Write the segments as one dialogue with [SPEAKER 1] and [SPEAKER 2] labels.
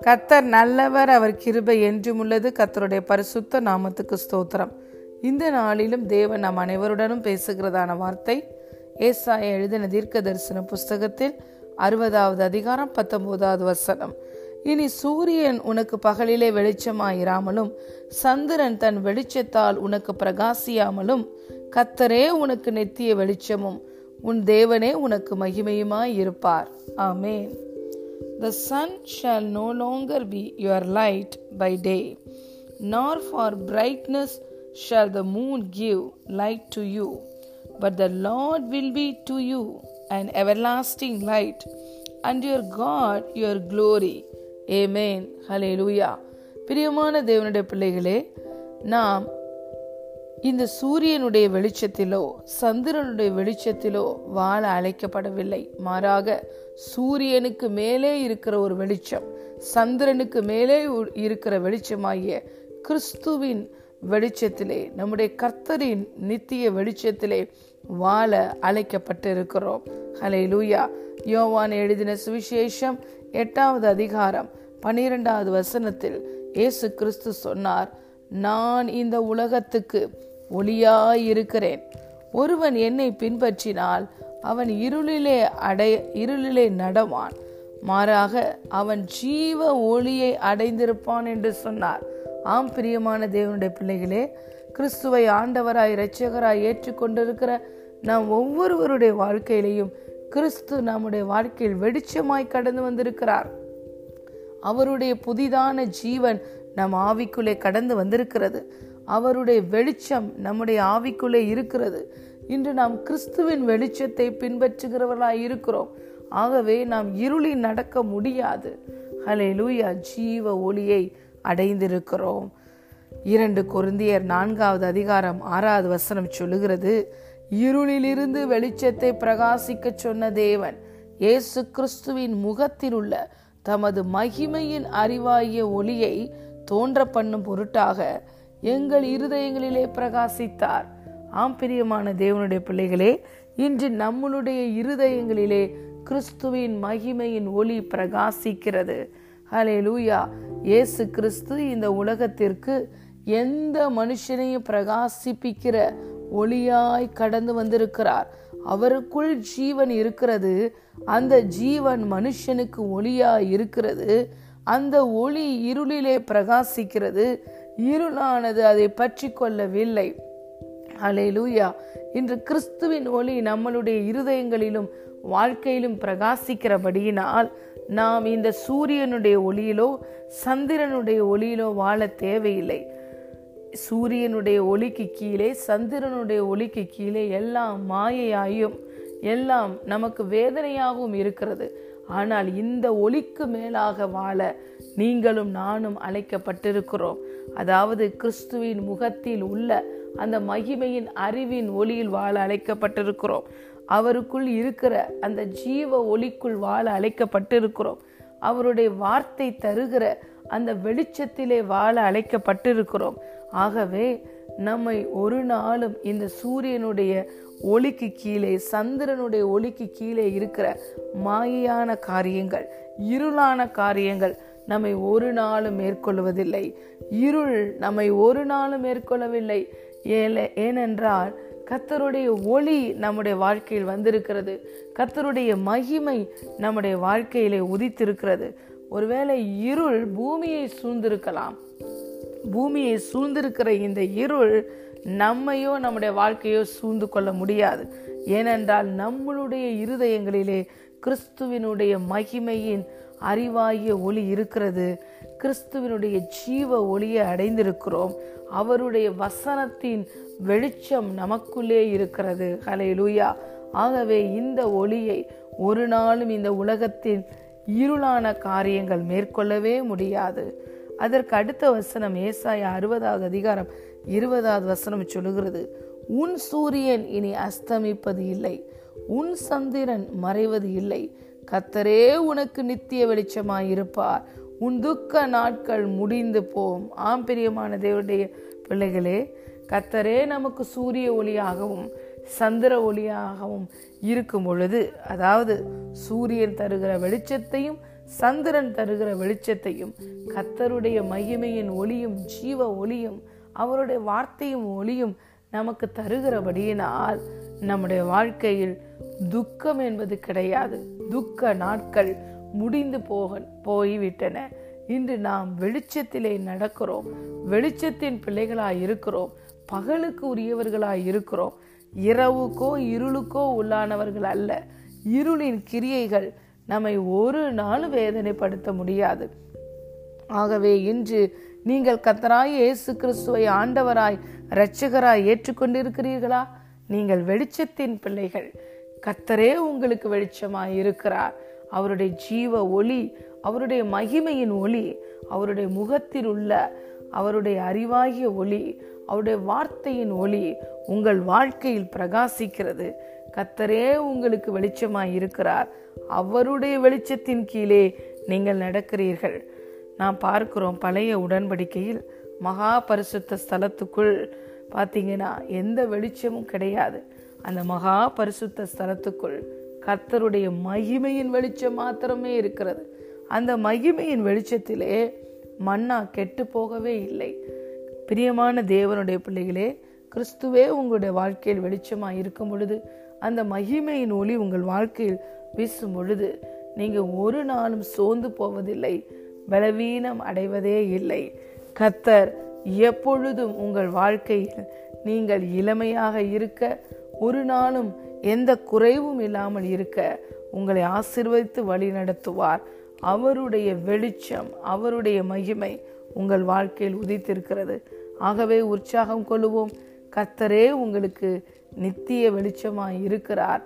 [SPEAKER 1] கத்தர் நல்லவர் அவர் கிருபை என்றும் உள்ளது. கத்தருடைய பரிசுத்த நாமத்துக்கு ஸ்தோத்திரம். இந்த நாளிலும் தேவன் நம் அனைவருடனும் பேசுகிறதான வார்த்தை ஏசாய எழுதின தீர்க்க தரிசன புஸ்தகத்தில் அறுபதாவது அதிகாரம் பத்தொன்பதாவது வசனம். இனி சூரியன் உனக்கு பகலிலே வெளிச்சமாயிராமலும் சந்திரன் தன் வெளிச்சத்தால் உனக்கு பிரகாசியாமலும் கத்தரே உனக்கு நெத்திய வெளிச்சமும். உன் தேவனே உனக்கு மகிமையுமாய் இருப்பார் ஆமேன் The sun shall no longer be your light by day, nor for brightness shall the moon give light to you, but the Lord will be to you an everlasting light, and your God your glory. Amen. Hallelujah. பிரியமான தேவனுடைய பிள்ளைகளே நாம் இந்த சூரியனுடைய வெளிச்சத்திலோ சந்திரனுடைய வெளிச்சத்திலோ வாழ அழைக்கப்படவில்லை. மாறாக சூரியனுக்கு மேலே இருக்கிற ஒரு வெளிச்சம் சந்திரனுக்கு மேலே இருக்கிற வெளிச்சமாகிய கிறிஸ்துவின் வெளிச்சத்திலே நம்முடைய கர்த்தரின் நித்திய வெளிச்சத்திலே வாழ அழைக்கப்பட்டிருக்கிறோம். ஹலே லூயா யோவான் எழுதின சுவிசேஷம் எட்டாவது அதிகாரம் பனிரெண்டாவது வசனத்தில் இயேசு கிறிஸ்து சொன்னார் நான் இந்த உலகத்துக்கு ஒளியாயிருக்கிறேன். ஒருவன் என்னை பின்பற்றினால் அவன் இருளிலே அடை இருளிலே நடவான். மாறாக அவன் ஜீவ ஒளியை அடைந்திருப்பான் என்று சொன்னார். ஆம் பிரியமான தேவனுடைய பிள்ளைகளே கிறிஸ்துவை ஆண்டவராய் இரட்சகராய் ஏற்றுக்கொண்டிருக்கிற நாம் ஒவ்வொருவருடைய வாழ்க்கையிலையும் கிறிஸ்து நம்முடைய வாழ்க்கையில் வெளிச்சமாய் கடந்து வந்திருக்கிறார். அவருடைய புதிதான ஜீவன் நம் ஆவிக்குள்ளே கடந்து வந்திருக்கிறது. அவருடைய வெளிச்சம் நம்முடைய ஆவிக்குள்ளே இருக்கிறது. இன்று நாம் கிறிஸ்துவின் வெளிச்சத்தை பின்பற்றுகிறவர்களாக இருக்கிறோம். ஆகவே நாம் இருளில் நடக்க முடியாது. ஹலே லூயா ஜீவ ஒளியை அடைந்திருக்கிறோம். இரண்டு கொருந்தியர் நான்காவது அதிகாரம் ஆறாவது வசனம் சொல்லுகிறது இருளிலிருந்து வெளிச்சத்தை பிரகாசிக்க சொன்ன தேவன் இயேசு கிறிஸ்துவின் முகத்தில் உள்ள தமது மகிமையின் அறிவாகிய ஒளியை தோன்ற பண்ணும் பொருட்டாக எங்கள் இருதயங்களிலே பிரகாசித்தார். ஆம் பிரியமான தேவனுடைய பிள்ளைகளே இன்று நம்மளுடைய இருதயங்களிலே கிறிஸ்துவின் மகிமையின் ஒளி பிரகாசிக்கிறது. ஹலே லூயா இயேசு கிறிஸ்து இந்த உலகத்திற்கு எந்த மனுஷனையும் பிரகாசிப்பிக்கிற ஒளியாய் கடந்து வந்திருக்கிறார். அவருக்குள் ஜீவன் இருக்கிறது. அந்த ஜீவன் மனுஷனுக்கு ஒளியாய் இருக்கிறது. அந்த ஒளி இருளிலே பிரகாசிக்கிறது. இருளானது அதை பற்றி கொள்ளவில்லை. அலை லூயா இன்று கிறிஸ்துவின் ஒளி நம்மளுடைய இருதயங்களிலும் வாழ்க்கையிலும் பிரகாசிக்கிறபடியினால் நாம் இந்த சூரியனுடைய ஒளியிலோ சந்திரனுடைய ஒளியிலோ வாழ தேவையில்லை. சூரியனுடைய ஒளிக்கு கீழே சந்திரனுடைய ஒளிக்கு கீழே எல்லாம் மாயையாயும் எல்லாம் நமக்கு வேதனையாகவும் இருக்கிறது. ஆனால் இந்த ஒளிக்கு மேலாக வாழ நீங்களும் நானும் அழைக்கப்பட்டிருக்கிறோம். அதாவது கிறிஸ்துவின் முகத்தில் உள்ள அந்த மகிமையின் அறிவின் ஒளியில் வாழ அழைக்கப்பட்டிருக்கிறோம். அவருக்குள் இருக்கிற அந்த ஜீவ ஒளிக்குள் வாழ அழைக்கப்பட்டிருக்கிறோம். அவருடைய வார்த்தை தருகிற அந்த வெளிச்சத்திலே வாழ அழைக்கப்பட்டிருக்கிறோம். ஆகவே நம்மை ஒரு நாளும் இந்த சூரியனுடைய ஒளிக்கு கீழே சந்திரனுடைய ஒளிக்கு கீழே இருக்கிற மாயான காரியங்கள் இருளான காரியங்கள் நம்மை ஒரு நாளும் மேற்கொள்வதில்லை. இருள் நம்மை ஒரு நாளும் மேற்கொள்ளவில்லை. ஏனென்றால் கத்தருடைய ஒளி நம்முடைய வாழ்க்கையில் வந்திருக்கிறது. கத்தருடைய மகிமை நம்முடைய வாழ்க்கையிலே உதித்திருக்கிறது. ஒருவேளை இருள் பூமியை சூழ்ந்திருக்கலாம். பூமியை சூழ்ந்திருக்கிற இந்த இருள் நம்மையோ நம்முடைய வாழ்க்கையோ சூழ்ந்து கொள்ள முடியாது. ஏனென்றால் நம்மளுடைய இருதயங்களிலே கிறிஸ்துவினுடைய மகிமையின் அறிவாகிய ஒளி இருக்கிறது. கிறிஸ்துவினுடைய ஜீவ ஒளியை அடைந்திருக்கிறோம். அவருடைய வசனத்தின் வெளிச்சம் நமக்குள்ளே இருக்கிறது. ஹலே லூயா ஆகவே இந்த ஒளியை ஒரு நாளும் இந்த உலகத்தின் இருளான காரியங்கள் மேற்கொள்ளவே முடியாது. அதற்கு அடுத்த வசனம் ஏசாய அறுபதாவது அதிகாரம் இருபதாவது வசனம் சொல்லுகிறது உன் சூரியன் இனி அஸ்தமிப்பது இல்லை உன் சந்திரன் மறைவது இல்லை. கத்தரே உனக்கு நித்திய வெளிச்சமாயிருப்பார். உன் துக்க நாட்கள் முடிந்து போம். ஆம் பிரியமான தேவனுடைய பிள்ளைகளே கத்தரே நமக்கு சூரிய ஒளியாகவும் சந்திர ஒளியாகவும் இருக்கும் பொழுது அதாவது சூரியன் தருகிற வெளிச்சத்தையும் சந்திரன் தருகிற வெளிச்சத்தையும் கத்தருடைய மகிமையின் ஒளியும் ஜீவ ஒளியும் அவருடைய வார்த்தையும் ஒளியும் நமக்கு தருகிறபடியினால் நம்முடைய வாழ்க்கையில் துக்கம் என்பது கிடையாது. துக்க நாட்கள் முடிந்து போக போய்விட்டன. இன்று நாம் வெளிச்சத்திலே நடக்கிறோம். வெளிச்சத்தின் பிள்ளைகளாய் இருக்கிறோம். பகலுக்கு உரியவர்களாய் இருக்கிறோம். இரவுக்கோ இருளுக்கோ உள்ளானவர்கள் அல்ல. இருளின் கிரியைகள் நம்மை ஒரு நாளும் வேதனைப்படுத்த முடியாது. ஆகவே இன்று நீங்கள் கத்தராய் இயேசு கிறிஸ்துவை ஆண்டவராய் இரட்சகராய் ஏற்றுக்கொண்டிருக்கிறீர்களா? நீங்கள் வெளிச்சத்தின் பிள்ளைகள். கத்தரே உங்களுக்கு வெளிச்சமாய் இருக்கிறார். அவருடைய ஜீவ ஒளி அவருடைய மகிமையின் ஒளி அவருடைய முகத்தில் உள்ள அவருடைய அறிவாகிய ஒளி அவருடைய வார்த்தையின் ஒளி உங்கள் வாழ்க்கையில் பிரகாசிக்கிறது. கத்தரே உங்களுக்கு வெளிச்சமாய் இருக்கிறார். அவருடைய வெளிச்சத்தின் கீழே நீங்கள் நடக்கிறீர்கள். நாம் பார்க்கிறோம் பழைய உடன்படிக்கையில் மகா பரிசுத்த ஸ்தலத்துக்குள் பார்த்தீங்கன்னா எந்த வெளிச்சமும் கிடையாது. அந்த மகா பரிசுத்த ஸ்தலத்துக்குள் கர்த்தருடைய மகிமையின் வெளிச்சம் மாத்திரமே இருக்கிறது. அந்த மகிமையின் வெளிச்சத்திலே மன்னா கெட்டு போகவே இல்லை. பிரியமான தேவனுடைய பிள்ளைகளே கிறிஸ்துவே உங்களுடைய வாழ்க்கையில் வெளிச்சமாக இருக்கும் பொழுது அந்த மகிமையின் ஒளி உங்கள் வாழ்க்கையில் வீசும் பொழுது நீங்கள் ஒரு நாளும் சோர்ந்து போவதில்லை. பலவீனம் அடைவதே இல்லை. கத்தர் எப்பொழுதும் உங்கள் வாழ்க்கையில் நீங்கள் இளமையாக இருக்க ஒரு நாளும் எந்த குறைவும் இல்லாமல் இருக்க உங்களை ஆசிர்வதித்து வழி நடத்துவார். அவருடைய வெளிச்சம் அவருடைய மகிமை உங்கள் வாழ்க்கையில் உதித்திருக்கிறது. ஆகவே உற்சாகம் கொள்ளுவோம். கத்தரே உங்களுக்கு நித்திய வெளிச்சமாய் இருக்கிறார்.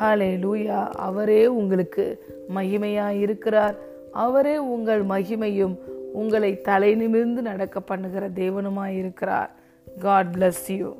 [SPEAKER 1] ஹாலே லூயா அவரே உங்களுக்கு மகிமையாய் இருக்கிறார். அவரே உங்கள் மகிமையும் உங்களை தலை நிமிர்ந்து நடக்க பண்ணுகிற தேவனுமாய் இருக்கிறார் காட் பிளஸ் யூ